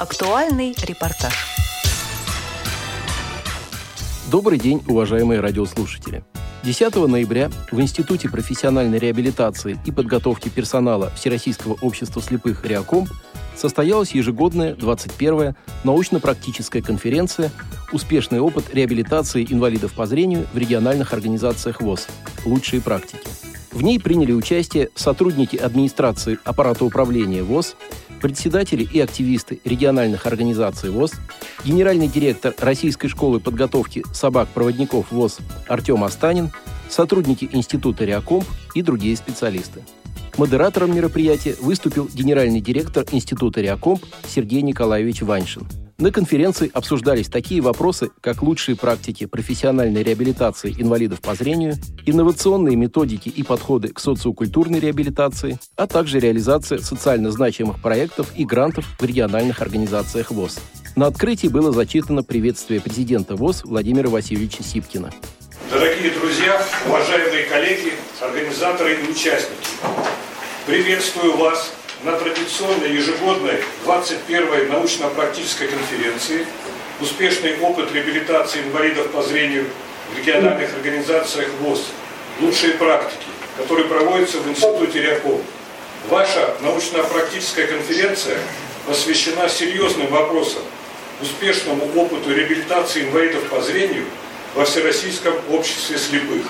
Актуальный репортаж. Добрый день, уважаемые радиослушатели. 10 ноября в Институте профессиональной реабилитации и подготовки персонала Всероссийского общества слепых «Реакомп» состоялась ежегодная 21-я научно-практическая конференция «Успешный опыт реабилитации инвалидов по зрению в региональных организациях ВОЗ. Лучшие практики». В ней приняли участие сотрудники администрации аппарата управления ВОЗ, председатели и активисты региональных организаций ВОЗ, генеральный директор Российской школы подготовки собак-проводников ВОЗ Артем Астанин, сотрудники Института Реакомп и другие специалисты. Модератором мероприятия выступил генеральный директор Института Реакомп Сергей Николаевич Ваншин – на конференции обсуждались такие вопросы, как лучшие практики профессиональной реабилитации инвалидов по зрению, инновационные методики и подходы к социокультурной реабилитации, а также реализация социально значимых проектов и грантов в региональных организациях ВОЗ. На открытии было зачитано приветствие президента ВОЗ Владимира Васильевича Сипкина. Дорогие друзья, уважаемые коллеги, организаторы и участники, приветствую вас на традиционной ежегодной 21-й научно-практической конференции «Успешный опыт реабилитации инвалидов по зрению в региональных организациях ВОЗ. Лучшие практики», который проводится в Институте Ряков. Ваша научно-практическая конференция посвящена серьезным вопросам успешному опыту реабилитации инвалидов по зрению во Всероссийском обществе слепых.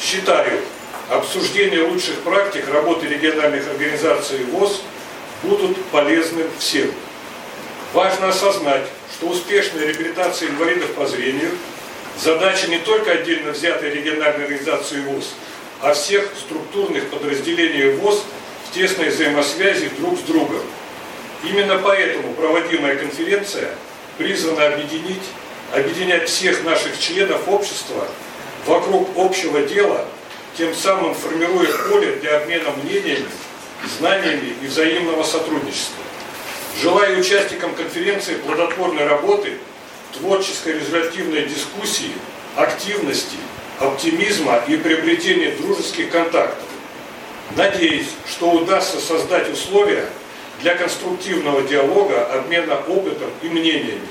Считаю, обсуждение лучших практик работы региональных организаций ВОЗ будут полезны всем. Важно осознать, что успешная реабилитация инвалидов по зрению – задача не только отдельно взятой региональной организации ВОЗ, а всех структурных подразделений ВОЗ в тесной взаимосвязи друг с другом. Именно поэтому проводимая конференция призвана объединить, объединять всех наших членов общества вокруг общего дела – тем самым формируя поле для обмена мнениями, знаниями и взаимного сотрудничества. Желаю участникам конференции плодотворной работы, творческой результативной дискуссии, активности, оптимизма и приобретения дружеских контактов. Надеюсь, что удастся создать условия для конструктивного диалога, обмена опытом и мнениями.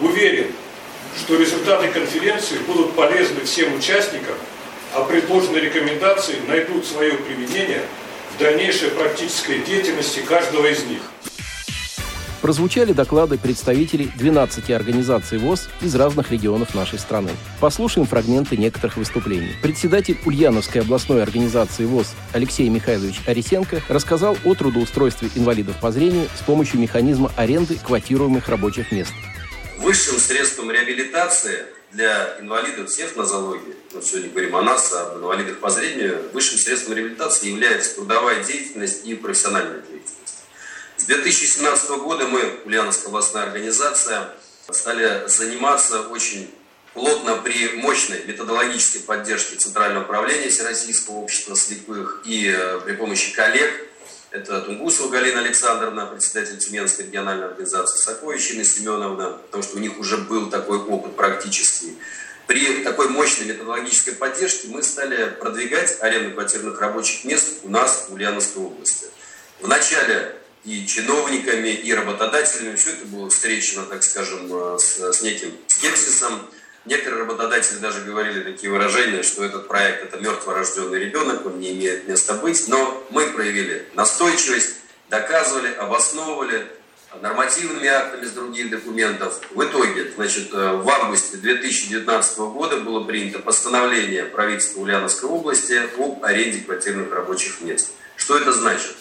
Уверен, что результаты конференции будут полезны всем участникам а предложенные рекомендации найдут свое применение в дальнейшей практической деятельности каждого из них. Прозвучали доклады представителей 12 организаций ВОЗ из разных регионов нашей страны. Послушаем фрагменты некоторых выступлений. Председатель Ульяновской областной организации ВОЗ Алексей Михайлович Арисенко рассказал о трудоустройстве инвалидов по зрению с помощью механизма аренды квотируемых рабочих мест. Высшим средством реабилитации для инвалидов всех нозологии, мы сегодня говорим о нас, об инвалидах по зрению, высшим средством реабилитации является трудовая деятельность и профессиональная деятельность. С 2017 года мы, Ульяновская областная организация, стали заниматься очень плотно при мощной методологической поддержке Центрального управления Всероссийского общества слепых и э, при помощи коллег – это Тунгусова Галина Александровна, председатель Тюменской региональной организации, Сокольщина Семеновна, потому что у них уже был такой опыт практический. При такой мощной методологической поддержке мы стали продвигать аренду квартирных рабочих мест у нас в Ульяновской области. Вначале и чиновниками, и работодателями все это было встречено, так скажем, с, с неким скепсисом. Некоторые работодатели даже говорили такие выражения, что этот проект – это мертворожденный ребенок, он не имеет места быть. Но мы проявили настойчивость, доказывали, обосновывали нормативными актами с других документов. В итоге, значит, э, в августе 2019 года было принято постановление правительства Ульяновской области об аренде квартирных рабочих мест. Что это значит?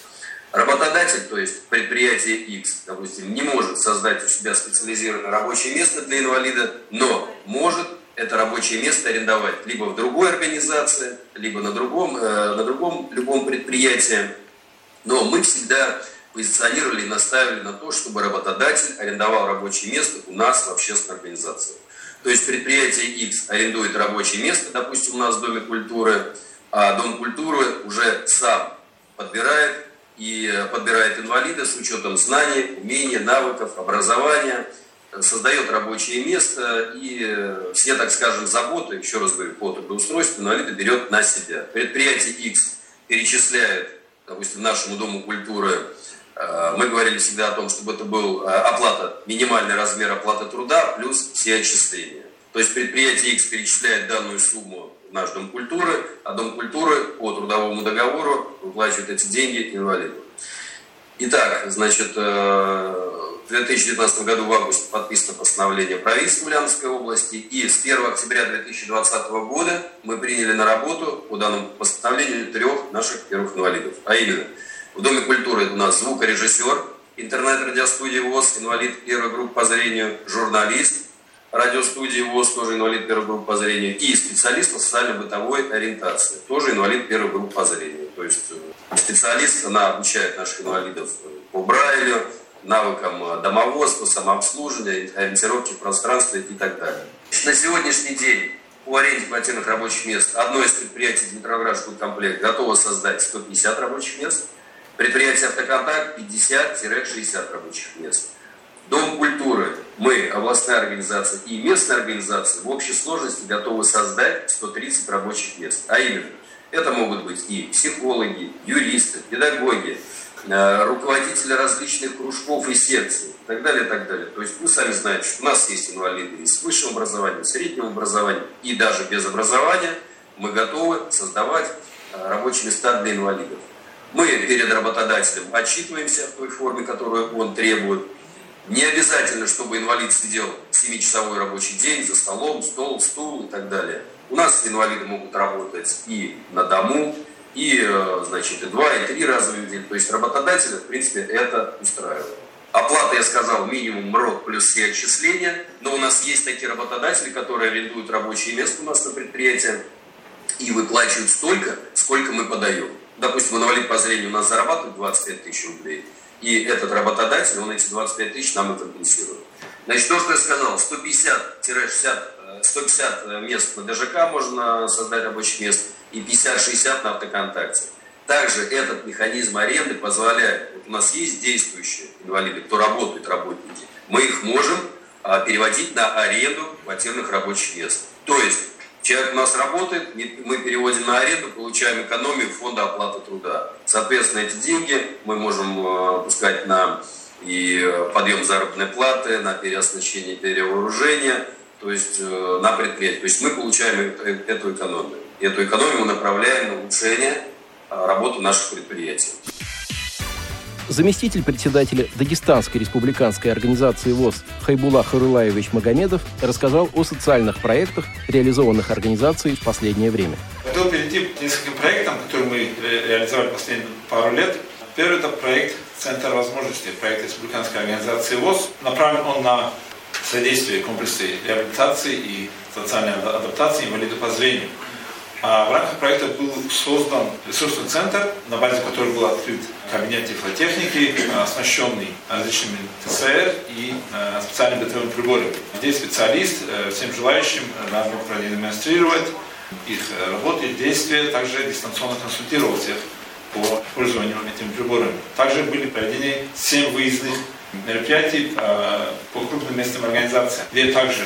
Работодатель, то есть предприятие X, допустим, не может создать у себя специализированное рабочее место для инвалида, но может это рабочее место арендовать либо в другой организации, либо на другом, э, на другом любом предприятии. Но мы всегда позиционировали и наставили на то, чтобы работодатель арендовал рабочее место у нас в общественной организации. То есть предприятие X арендует рабочее место, допустим, у нас в Доме культуры, а Дом культуры уже сам подбирает и подбирает инвалида с учетом знаний, умений, навыков, образования, создает рабочее место и все, так скажем, заботы, еще раз говорю, по трудоустройству инвалида берет на себя. Предприятие X перечисляет, допустим, нашему Дому культуры Мы говорили всегда о том, чтобы это был оплата, минимальный размер оплаты труда плюс все отчисления. То есть предприятие X перечисляет данную сумму наш Дом культуры, а Дом культуры по трудовому договору выплачивает эти деньги инвалиду. Итак, значит, в 2019 году в августе подписано постановление правительства Ульяновской области, и с 1 октября 2020 года мы приняли на работу по данному постановлению трех наших первых инвалидов. А именно, в Доме культуры у нас звукорежиссер, интернет-радиостудия ВОЗ, инвалид первой группы по зрению, журналист, радиостудии ВОЗ, тоже инвалид первой группы по зрению, и специалист по социально-бытовой ориентации, тоже инвалид первой группы по зрению. То есть э, специалист, она обучает наших инвалидов по Брайлю, навыкам э, домоводства, самообслуживания, ориентировки в пространстве и так далее. На сегодняшний день по аренде квартирных рабочих мест одно из предприятий Дмитроградский комплект готово создать 150 рабочих мест, предприятие «Автоконтакт» 50-60 рабочих мест. Дом культуры, мы, областная организация и местная организация, в общей сложности готовы создать 130 рабочих мест. А именно, это могут быть и психологи, юристы, педагоги, Э, руководители различных кружков и секций и так далее, и так далее. То есть вы сами знаете, что у нас есть инвалиды и с высшим образованием, средним образованием и даже без образования. Мы готовы создавать э, рабочие места для инвалидов. Мы перед работодателем отчитываемся в той форме, которую он требует. Не обязательно, чтобы инвалид сидел 7-часовой рабочий день за столом, стол, стул и так далее. У нас инвалиды могут работать и на дому, и, э, значит, и два, и три раза в неделю. То есть работодателя, в принципе, это устраивает. Оплата, я сказал, минимум МРОК плюс все отчисления, но у нас есть такие работодатели, которые арендуют рабочие места у нас на предприятии и выплачивают столько, сколько мы подаем. Допустим, инвалид по зрению у нас зарабатывает 25 тысяч рублей, и этот работодатель, он эти 25 тысяч нам и компенсирует. Значит, то, что я сказал, 150-60 150 э, мест на ДЖК можно создать рабочих мест и 50-60 на автоконтакте. Также этот механизм аренды позволяет, вот у нас есть действующие инвалиды, кто работают, работники, мы их можем а, переводить на аренду квартирных рабочих мест. То есть человек у нас работает, мы переводим на аренду, получаем экономию фонда оплаты труда. Соответственно, эти деньги мы можем а, пускать на и подъем заработной платы, на переоснащение, перевооружение – то есть э, на предприятие. То есть мы получаем эту экономию. Эту экономию мы направляем на улучшение работы наших предприятий. Заместитель председателя Дагестанской республиканской организации ВОЗ Хайбула Харулаевич Магомедов рассказал о социальных проектах, реализованных организацией в последнее время. Хотел перейти к нескольким проектам, которые мы реализовали последние пару лет. Первый это проект «Центр возможностей», проект республиканской организации ВОЗ. Направлен он на содействие комплексной реабилитации и социальной адаптации инвалидов по зрению. А в рамках проекта был создан ресурсный центр, на базе которого был открыт кабинет тифлотехники, оснащенный различными ТСР и э, специальными бытовыми приборами. Здесь специалист э, всем желающим мог продемонстрировать их э, работы, действия, также дистанционно консультировать всех по пользованию этими приборами. Также были проведены 7 выездных мероприятий а, по крупным местным организациям, где также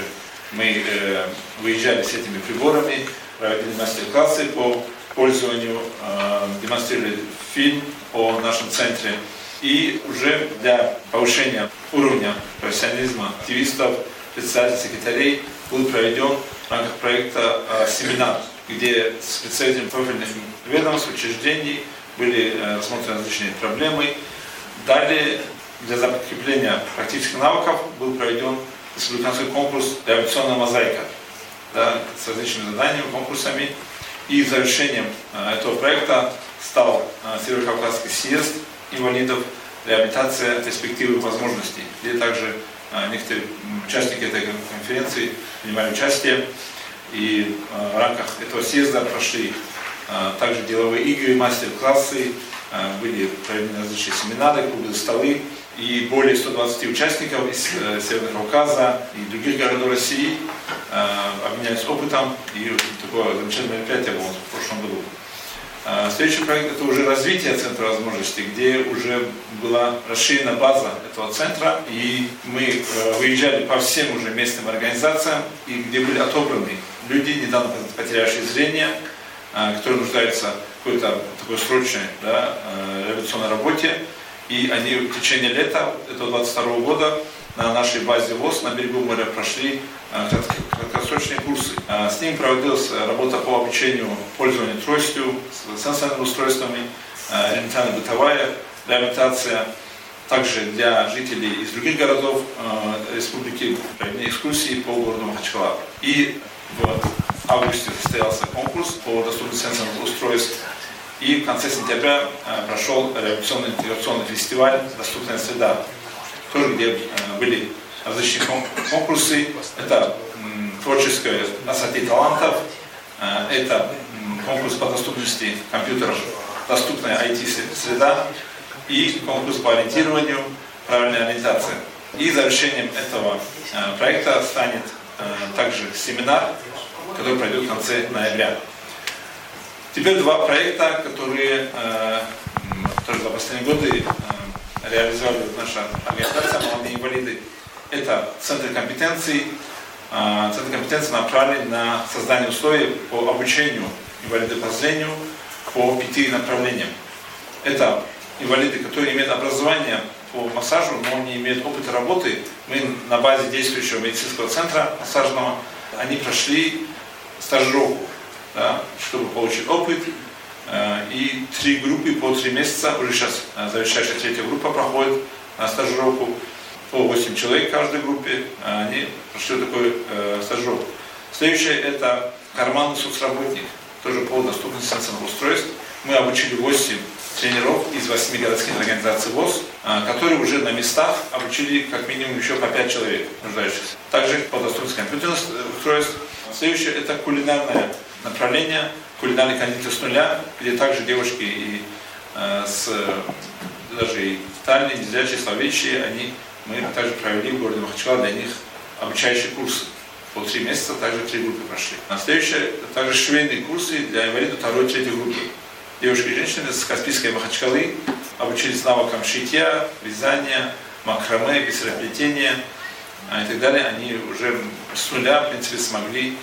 мы э, выезжали с этими приборами, проводили мастер-классы по пользованию, а, демонстрировали фильм о нашем центре. И уже для повышения уровня профессионализма активистов, председателей, секретарей был проведен в рамках проекта а, семинар, где с представителями профильных ведомств, учреждений были э, рассмотрены различные проблемы. Далее для закрепления практических навыков был проведен республиканский конкурс «Реабилитационная мозаика» да, с различными заданиями, конкурсами. И завершением э, этого проекта стал э, Северо-Кавказский съезд инвалидов «Реабилитация перспективы возможностей», где также э, некоторые участники этой конференции принимали участие. И в рамках этого съезда прошли также деловые игры, мастер-классы, были проведены различные семинары, круглые столы, и более 120 участников из э, Северного Кавказа и других городов России э, обменялись опытом, и такое замечательное мероприятие было в прошлом году. Э, следующий проект – это уже развитие Центра возможностей, где уже была расширена база этого центра, и мы э, выезжали по всем уже местным организациям, и где были отобраны люди, недавно потерявшие зрение, которые нуждаются в какой-то такой срочной да, э, революционной работе, И они в течение лета этого 22 года на нашей базе ВОЗ на берегу моря прошли э, краткосрочные курсы. Э, с ними проводилась работа по обучению пользованию тростью, сенсорными устройствами, э, элементарно-бытовая реабилитация. Также для жителей из других городов республики экскурсии по городу Махачкала. И в августе состоялся конкурс по доступности сенсорных устройств. И в конце сентября прошел революционный интеграционный фестиваль «Доступная среда», тоже где э, были различные конкурсы. Это творческое ассорти талантов, э, это конкурс по доступности компьютеров, доступная IT-среда и конкурс по ориентированию, правильной ориентации. И завершением этого э, проекта станет также семинар, который пройдет в конце ноября. Теперь два проекта, которые тоже за последние годы реализовали наша организация «Молодые инвалиды». Это центр компетенций. А, центр компетенции направлен на создание условий по обучению инвалидов по зрению по пяти направлениям. Это инвалиды, которые имеют образование по массажу, но не имеют опыта работы. Мы на базе действующего медицинского центра массажного, они прошли стажировку, да, чтобы получить опыт, Э, и три группы по три месяца, уже сейчас э, завершающая третья группа проходит на стажировку по 8 человек в каждой группе, э, они прошли такую стажировку. Следующее это карманный соцработник, тоже по доступности сенсорных устройств. Мы обучили 8 тренеров из 8 городских организаций ВОЗ, которые уже на местах обучили как минимум еще по 5 человек нуждающихся. Также по доступности компьютерных устройств. Следующее это кулинарное направление – кулинарный кондитер с нуля, где также девушки и э, с даже и тотальные, незрячие, словечие, они, мы также провели в городе Махачкала для них обучающие курсы. По три месяца также три группы прошли. На следующее, также швейные курсы для инвалидов второй и третьей группы. Девушки и женщины с Каспийской Махачкалы обучились навыкам шитья, вязания, макраме, бисероплетения а, и так далее. Они уже с нуля, в принципе, смогли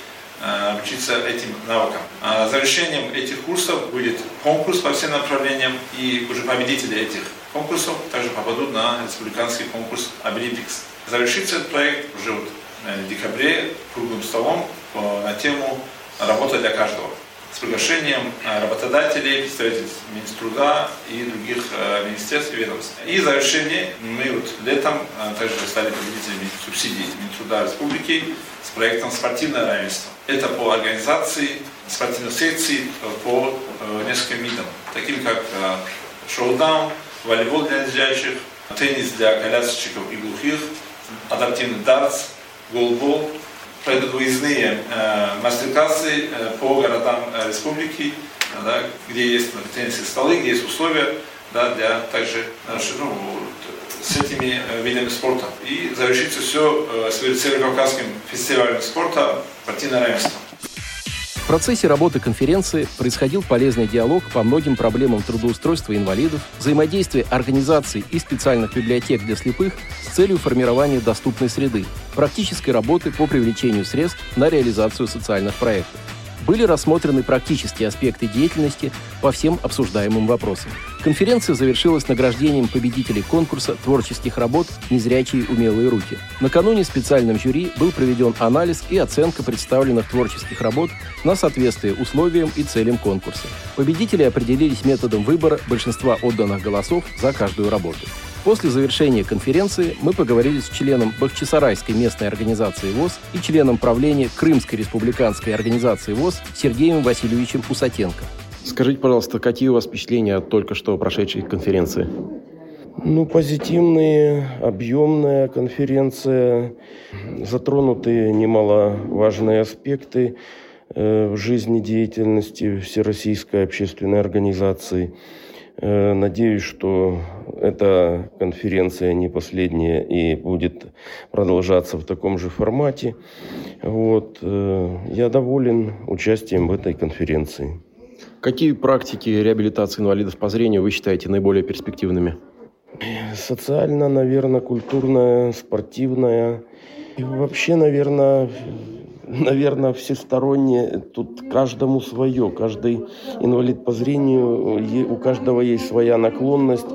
Э, учиться этим навыкам. А завершением этих курсов будет конкурс по всем направлениям, и уже победители этих конкурсов также попадут на республиканский конкурс Abilipix. Завершится этот проект уже вот в декабре круглым столом на тему «Работа для каждого» с приглашением э, работодателей, представителей Минтруда и других э, министерств и ведомств. И в завершение мы вот летом также стали победителями субсидий Минтруда Республики с проектом «Спортивное равенство». Это по организации спортивных секций по э, нескольким видам, таким как э, шоу-даун, волейбол для незрячих, теннис для колясочников и глухих, адаптивный дартс, голбол. Пройдут выездные мастер-классы по городам республики, да, где есть теннисные столы, где есть условия да, для также ну, с этими видами спорта. И завершится все с Северо-Кавказским фестивалем спорта «Партийное равенство». Процессе работы конференции происходил полезный диалог по многим проблемам трудоустройства инвалидов, взаимодействия организаций и специальных библиотек для слепых с целью формирования доступной среды, практической работы по привлечению средств на реализацию социальных проектов были рассмотрены практические аспекты деятельности по всем обсуждаемым вопросам. Конференция завершилась награждением победителей конкурса творческих работ «Незрячие умелые руки». Накануне специальным жюри был проведен анализ и оценка представленных творческих работ на соответствие условиям и целям конкурса. Победители определились методом выбора большинства отданных голосов за каждую работу. После завершения конференции мы поговорили с членом Бахчисарайской местной организации ВОЗ и членом правления Крымской республиканской организации ВОЗ Сергеем Васильевичем Усатенко. Скажите, пожалуйста, какие у вас впечатления от только что прошедшей конференции? Ну, позитивные, объемная конференция, затронуты немаловажные аспекты э, в жизни деятельности Всероссийской общественной организации – Э, надеюсь, что эта конференция не последняя и будет продолжаться в таком же формате. Вот. Э, я доволен участием в этой конференции. Какие практики реабилитации инвалидов по зрению вы считаете наиболее перспективными? Социально, наверное, культурная, спортивная. И вообще, наверное, наверное, всесторонне, тут каждому свое, каждый инвалид по зрению, у каждого есть своя наклонность,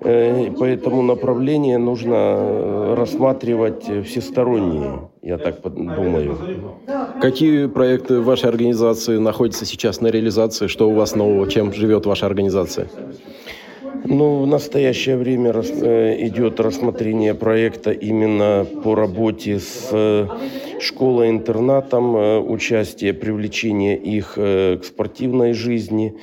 э, поэтому направление нужно э, рассматривать всестороннее, я так думаю. Какие проекты вашей организации находятся сейчас на реализации? Что у вас нового? Чем живет ваша организация? Ну, в настоящее время э, идет рассмотрение проекта именно по работе с э, школой-интернатом, э, участие, привлечение их к спортивной жизни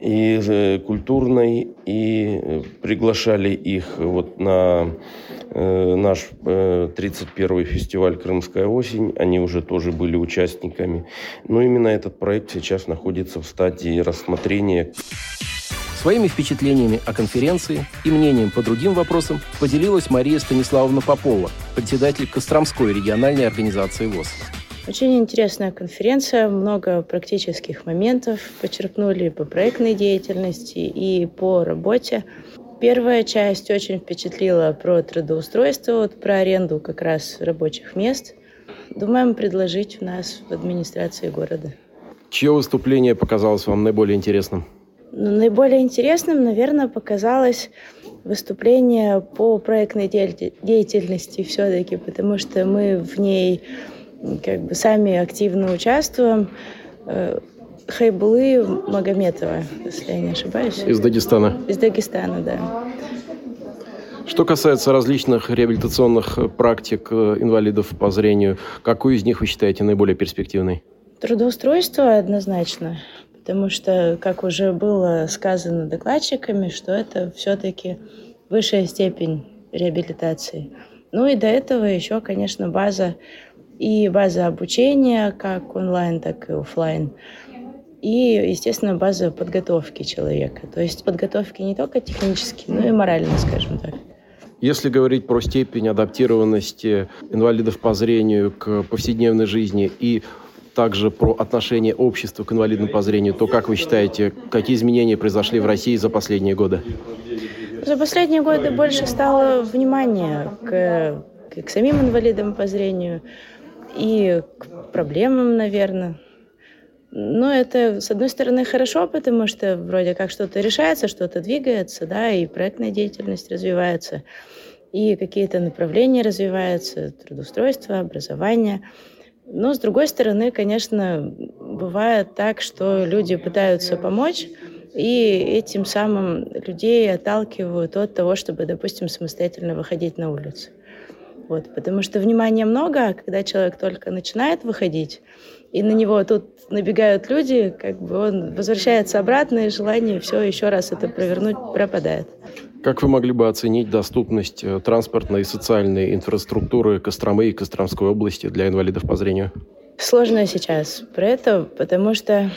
и культурной, и приглашали их вот на наш 31-й фестиваль «Крымская осень». Они уже тоже были участниками. Но именно этот проект сейчас находится в стадии рассмотрения. Своими впечатлениями о конференции и мнением по другим вопросам поделилась Мария Станиславовна Попова, председатель Костромской региональной организации ВОЗ. Очень интересная конференция, много практических моментов подчеркнули по проектной деятельности и по работе. Первая часть очень впечатлила про трудоустройство, вот про аренду как раз рабочих мест. Думаем предложить у нас в администрации города. Чье выступление показалось вам наиболее интересным? Но наиболее интересным, наверное, показалось выступление по проектной деятельности все-таки, потому что мы в ней как бы сами активно участвуем. Э, Хайбулы Магометова, если я не ошибаюсь. Из Дагестана. Из Дагестана, да. Что касается различных реабилитационных практик э, инвалидов по зрению, какую из них вы считаете наиболее перспективной? Трудоустройство однозначно потому что, как уже было сказано докладчиками, что это все-таки высшая степень реабилитации. Ну и до этого еще, конечно, база и база обучения, как онлайн, так и офлайн. И, естественно, база подготовки человека. То есть подготовки не только технически, но и морально, скажем так. Если говорить про степень адаптированности инвалидов по зрению к повседневной жизни и также про отношение общества к инвалидам по зрению, то как вы считаете, какие изменения произошли в России за последние годы? За последние годы больше стало внимания к, к самим инвалидам по зрению и к проблемам, наверное. Но это, с одной стороны, хорошо, потому что вроде как что-то решается, что-то двигается, да, и проектная деятельность развивается, и какие-то направления развиваются, трудоустройство, образование – но, с другой стороны, конечно, бывает так, что люди пытаются помочь, и этим самым людей отталкивают от того, чтобы, допустим, самостоятельно выходить на улицу. Вот, потому что внимания много, а когда человек только начинает выходить, и на него тут набегают люди, как бы он возвращается обратно, и желание все еще раз это провернуть пропадает. Как вы могли бы оценить доступность э, транспортной и социальной инфраструктуры Костромы и Костромской области для инвалидов по зрению? Сложно сейчас про это, потому что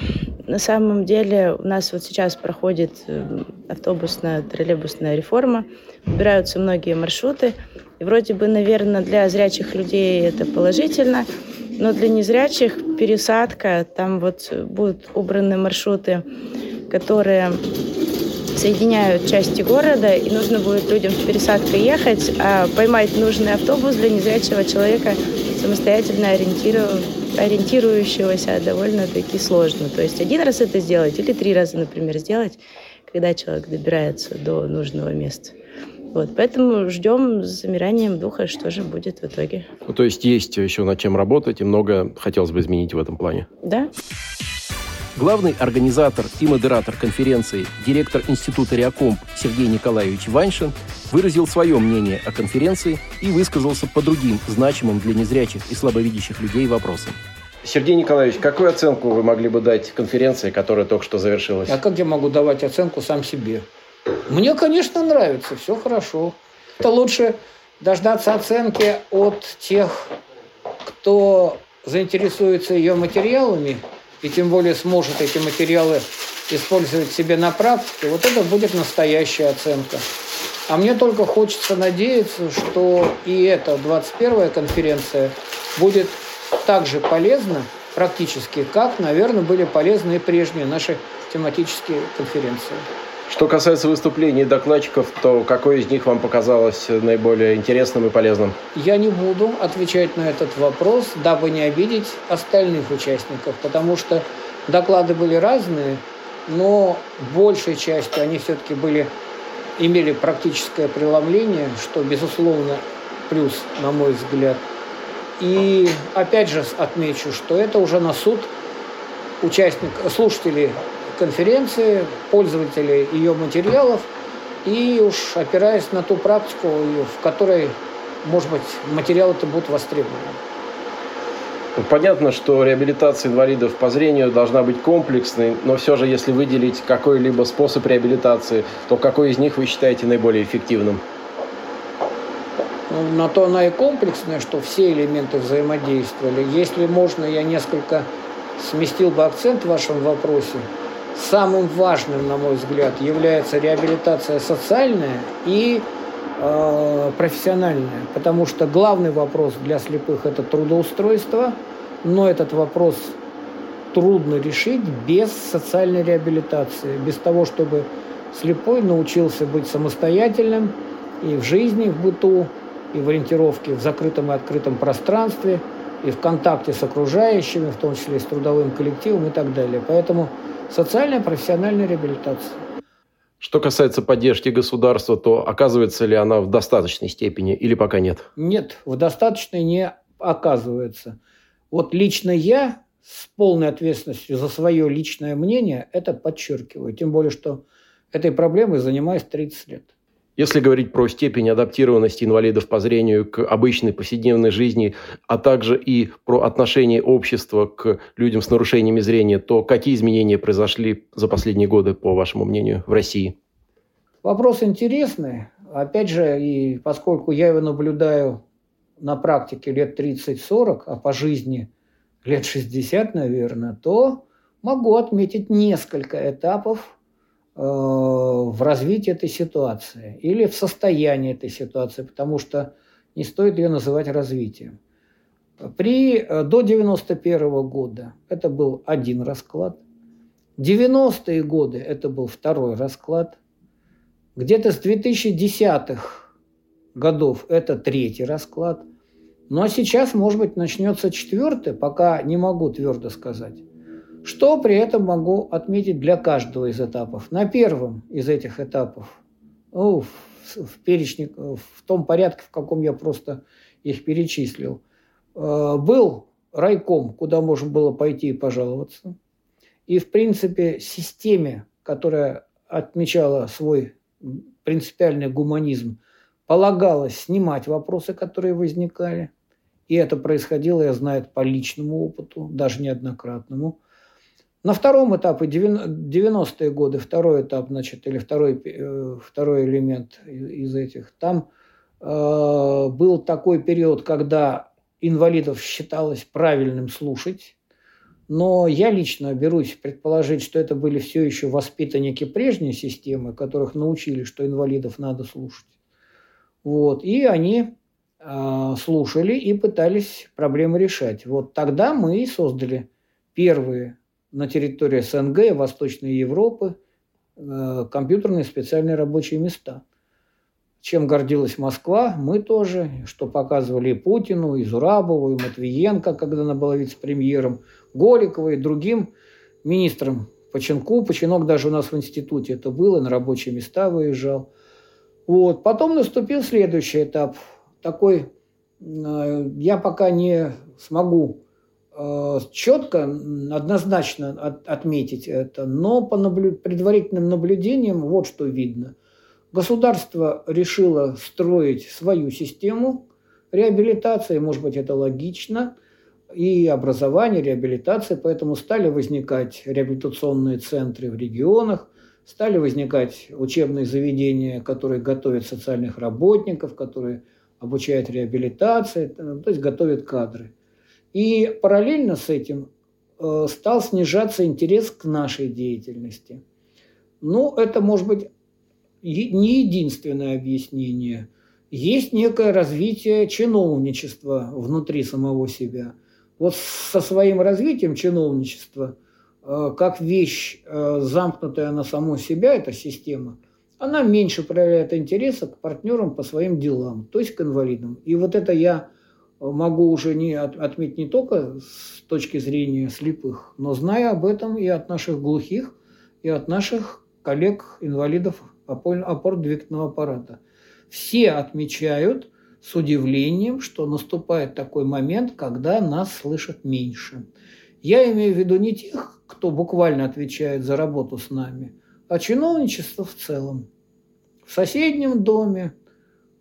на самом деле у нас вот сейчас проходит э, автобусная, троллейбусная реформа, убираются многие маршруты. И вроде бы, наверное, для зрячих людей это положительно, но для незрячих пересадка, там вот будут убраны маршруты, которые соединяют части города, и нужно будет людям с пересадкой ехать, а поймать нужный автобус для незрячего человека самостоятельно ориентирующегося довольно-таки сложно. То есть один раз это сделать или три раза, например, сделать, когда человек добирается до нужного места. Вот, поэтому ждем с замиранием духа, что же будет в итоге. Ну, то есть есть еще над чем работать, и много хотелось бы изменить в этом плане. Да. Главный организатор и модератор конференции, директор Института Реакомп Сергей Николаевич Ваншин выразил свое мнение о конференции и высказался по другим значимым для незрячих и слабовидящих людей вопросам. Сергей Николаевич, какую оценку вы могли бы дать конференции, которая только что завершилась? А как я могу давать оценку сам себе? Мне, конечно, нравится, все хорошо. Это лучше дождаться оценки от тех, кто заинтересуется ее материалами и тем более сможет эти материалы использовать себе на практике, вот это будет настоящая оценка. А мне только хочется надеяться, что и эта 21-я конференция будет так же полезна практически, как, наверное, были полезны и прежние наши тематические конференции. Что касается выступлений докладчиков, то какое из них вам показалось наиболее интересным и полезным? Я не буду отвечать на этот вопрос, дабы не обидеть остальных участников, потому что доклады были разные, но большей частью они все-таки были, имели практическое преломление, что, безусловно, плюс, на мой взгляд. И опять же отмечу, что это уже на суд участник, слушателей конференции, пользователей ее материалов, и уж опираясь на ту практику, в которой, может быть, материалы-то будут востребованы. Понятно, что реабилитация инвалидов по зрению должна быть комплексной, но все же, если выделить какой-либо способ реабилитации, то какой из них вы считаете наиболее эффективным? Ну, на то она и комплексная, что все элементы взаимодействовали. Если можно, я несколько сместил бы акцент в вашем вопросе. Самым важным, на мой взгляд, является реабилитация социальная и э, профессиональная, потому что главный вопрос для слепых – это трудоустройство, но этот вопрос трудно решить без социальной реабилитации, без того, чтобы слепой научился быть самостоятельным и в жизни, в быту, и в ориентировке в закрытом и открытом пространстве – и в контакте с окружающими, в том числе с трудовым коллективом и так далее. Поэтому социальная профессиональная реабилитация. Что касается поддержки государства, то оказывается ли она в достаточной степени или пока нет? Нет, в достаточной не оказывается. Вот лично я с полной ответственностью за свое личное мнение это подчеркиваю. Тем более, что этой проблемой занимаюсь 30 лет. Если говорить про степень адаптированности инвалидов по зрению к обычной повседневной жизни, а также и про отношение общества к людям с нарушениями зрения, то какие изменения произошли за последние годы, по вашему мнению, в России? Вопрос интересный. Опять же, и поскольку я его наблюдаю на практике лет 30-40, а по жизни лет 60, наверное, то могу отметить несколько этапов в развитии этой ситуации или в состоянии этой ситуации, потому что не стоит ее называть развитием. При, э, до 91 года это был один расклад. 90-е годы это был второй расклад. Где-то с 2010-х годов это третий расклад. Ну а сейчас, может быть, начнется четвертый, пока не могу твердо сказать. Что при этом могу отметить для каждого из этапов? На первом из этих этапов, ну, в, в перечне, в том порядке, в каком я просто их перечислил, э, был райком, куда можно было пойти и пожаловаться. И, в принципе, системе, которая отмечала свой принципиальный гуманизм, полагалось снимать вопросы, которые возникали. И это происходило, я знаю, по личному опыту, даже неоднократному. На втором этапе, 90-е годы, второй этап, значит, или второй, э, второй элемент из этих, там э, был такой период, когда инвалидов считалось правильным слушать, но я лично берусь предположить, что это были все еще воспитанники прежней системы, которых научили, что инвалидов надо слушать. Вот. И они э, слушали и пытались проблемы решать. Вот тогда мы и создали первые на территории СНГ Восточной Европы э, компьютерные специальные рабочие места. Чем гордилась Москва, мы тоже, что показывали и Путину, и Зурабову, и Матвиенко, когда она была вице-премьером, Голикова и другим министрам Починку. Починок даже у нас в институте это было, на рабочие места выезжал. Вот. Потом наступил следующий этап. Такой, э, я пока не смогу четко, однозначно от, отметить это, но по наблю... предварительным наблюдениям вот что видно. Государство решило строить свою систему реабилитации, может быть, это логично, и образование, реабилитация, поэтому стали возникать реабилитационные центры в регионах, стали возникать учебные заведения, которые готовят социальных работников, которые обучают реабилитации, то есть готовят кадры – и параллельно с этим э, стал снижаться интерес к нашей деятельности. Ну, это может быть не единственное объяснение. Есть некое развитие чиновничества внутри самого себя. Вот со своим развитием чиновничества э, как вещь, э, замкнутая на саму себя, эта система, она меньше проявляет интереса к партнерам по своим делам, то есть к инвалидам. И вот это я могу уже не отметить не только с точки зрения слепых, но зная об этом и от наших глухих, и от наших коллег-инвалидов опорно-двигательного аппарата. Все отмечают с удивлением, что наступает такой момент, когда нас слышат меньше. Я имею в виду не тех, кто буквально отвечает за работу с нами, а чиновничество в целом. В соседнем доме,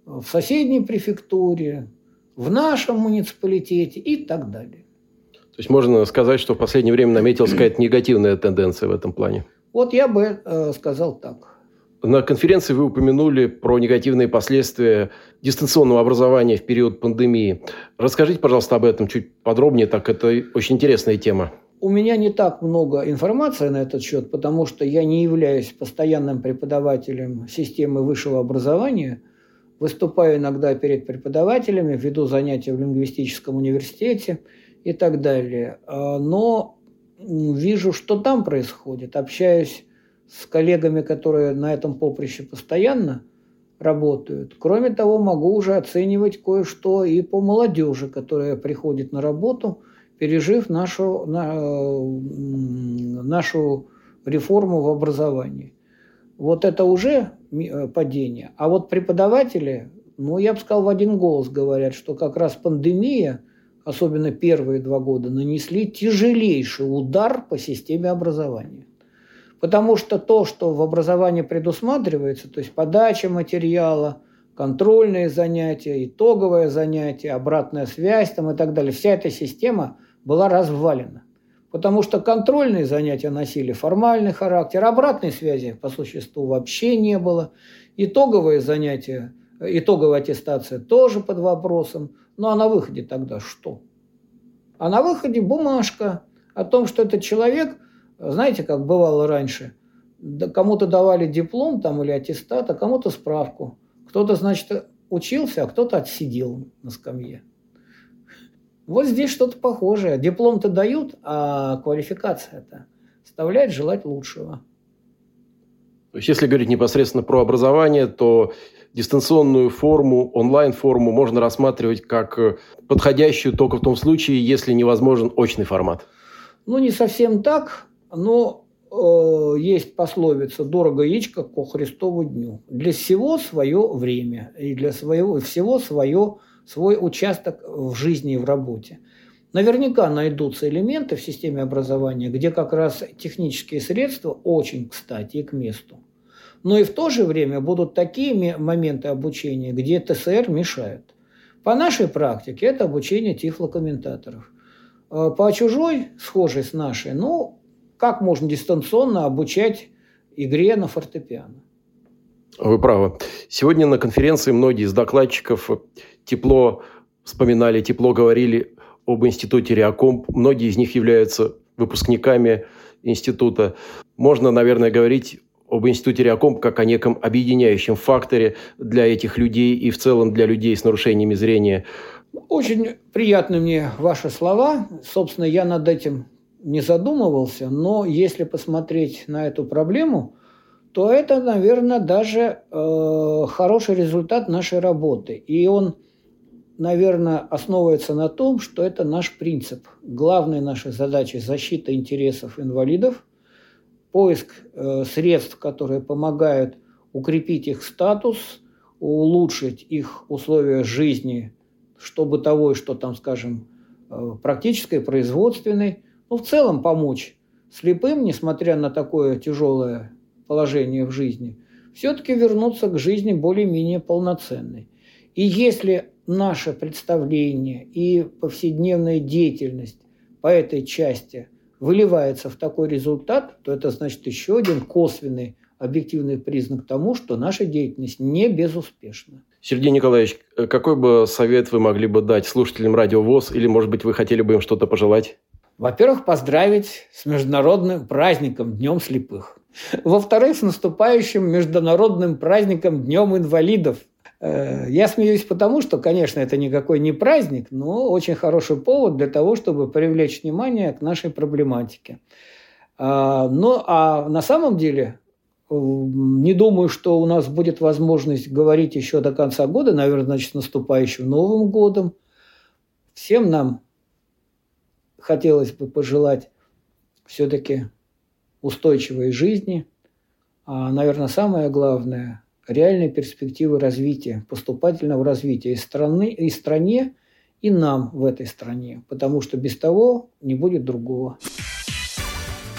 в соседней префектуре, в нашем муниципалитете и так далее. То есть можно сказать, что в последнее время наметилась какая-то негативная тенденция в этом плане? Вот я бы э, сказал так. На конференции вы упомянули про негативные последствия дистанционного образования в период пандемии. Расскажите, пожалуйста, об этом чуть подробнее, так это очень интересная тема. У меня не так много информации на этот счет, потому что я не являюсь постоянным преподавателем системы высшего образования. Выступаю иногда перед преподавателями, веду занятия в лингвистическом университете и так далее. А, но вижу, что там происходит, общаюсь с коллегами, которые на этом поприще постоянно работают. Кроме того, могу уже оценивать кое-что и по молодежи, которая приходит на работу, пережив нашу, на, нашу реформу в образовании. Вот это уже э, падение. А вот преподаватели, ну, я бы сказал, в один голос говорят, что как раз пандемия, особенно первые два года, нанесли тяжелейший удар по системе образования. Потому что то, что в образовании предусматривается, то есть подача материала, контрольные занятия, итоговое занятие, обратная связь там и так далее, вся эта система была развалена. Потому что контрольные занятия носили формальный характер, обратной связи по существу вообще не было. Итоговые занятия, итоговая аттестация тоже под вопросом. Ну а на выходе тогда что? А на выходе бумажка о том, что этот человек знаете, как бывало раньше, кому-то давали диплом там или аттестат, а кому-то справку. Кто-то, значит, учился, а кто-то отсидел на скамье. Вот здесь что-то похожее. Диплом-то дают, а квалификация-то оставляет желать лучшего. То есть, если говорить непосредственно про образование, то дистанционную форму, онлайн-форму можно рассматривать как подходящую только в том случае, если невозможен очный формат. Ну, не совсем так. Но э, есть пословица «дорого яичко ко Христову дню». Для всего свое время и для своего, всего свое, свой участок в жизни и в работе. Наверняка найдутся элементы в системе образования, где как раз технические средства очень кстати и к месту. Но и в то же время будут такие моменты обучения, где ТСР мешают. По нашей практике это обучение тифлокомментаторов. Э, по чужой, схожей с нашей, ну, как можно дистанционно обучать игре на фортепиано. Вы правы. Сегодня на конференции многие из докладчиков тепло вспоминали, тепло говорили об институте Реакомп. Многие из них являются выпускниками института. Можно, наверное, говорить об институте Реакомп как о неком объединяющем факторе для этих людей и в целом для людей с нарушениями зрения. Очень приятны мне ваши слова. Собственно, я над этим не задумывался, но если посмотреть на эту проблему, то это, наверное, даже э, хороший результат нашей работы. И он, наверное, основывается на том, что это наш принцип. Главная наша задача – защита интересов инвалидов, поиск э, средств, которые помогают укрепить их статус, улучшить их условия жизни, что бытовой, что там, скажем, э, практической, производственной – ну, в целом помочь слепым, несмотря на такое тяжелое положение в жизни, все-таки вернуться к жизни более-менее полноценной. И если наше представление и повседневная деятельность по этой части выливается в такой результат, то это значит еще один косвенный объективный признак тому, что наша деятельность не безуспешна. Сергей Николаевич, какой бы совет вы могли бы дать слушателям Радио ВОЗ, или, может быть, вы хотели бы им что-то пожелать? Во-первых, поздравить с международным праздником Днем слепых. Во-вторых, с наступающим международным праздником Днем инвалидов. Э, я смеюсь потому, что, конечно, это никакой не праздник, но очень хороший повод для того, чтобы привлечь внимание к нашей проблематике. А, ну, а на самом деле не думаю, что у нас будет возможность говорить еще до конца года, наверное, значит, наступающим Новым годом. Всем нам хотелось бы пожелать все-таки устойчивой жизни, а, наверное, самое главное – реальные перспективы развития, поступательного развития и, страны, и стране, и нам в этой стране, потому что без того не будет другого.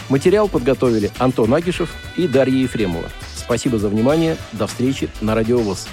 Материал подготовили Антон Агишев и Дарья Ефремова. Спасибо за внимание. До встречи на Радио ВОЗ.